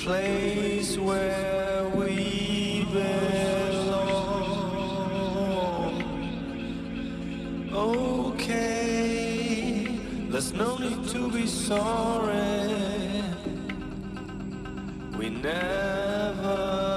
place where we belong. Okay, there's no need to be sorry. We never.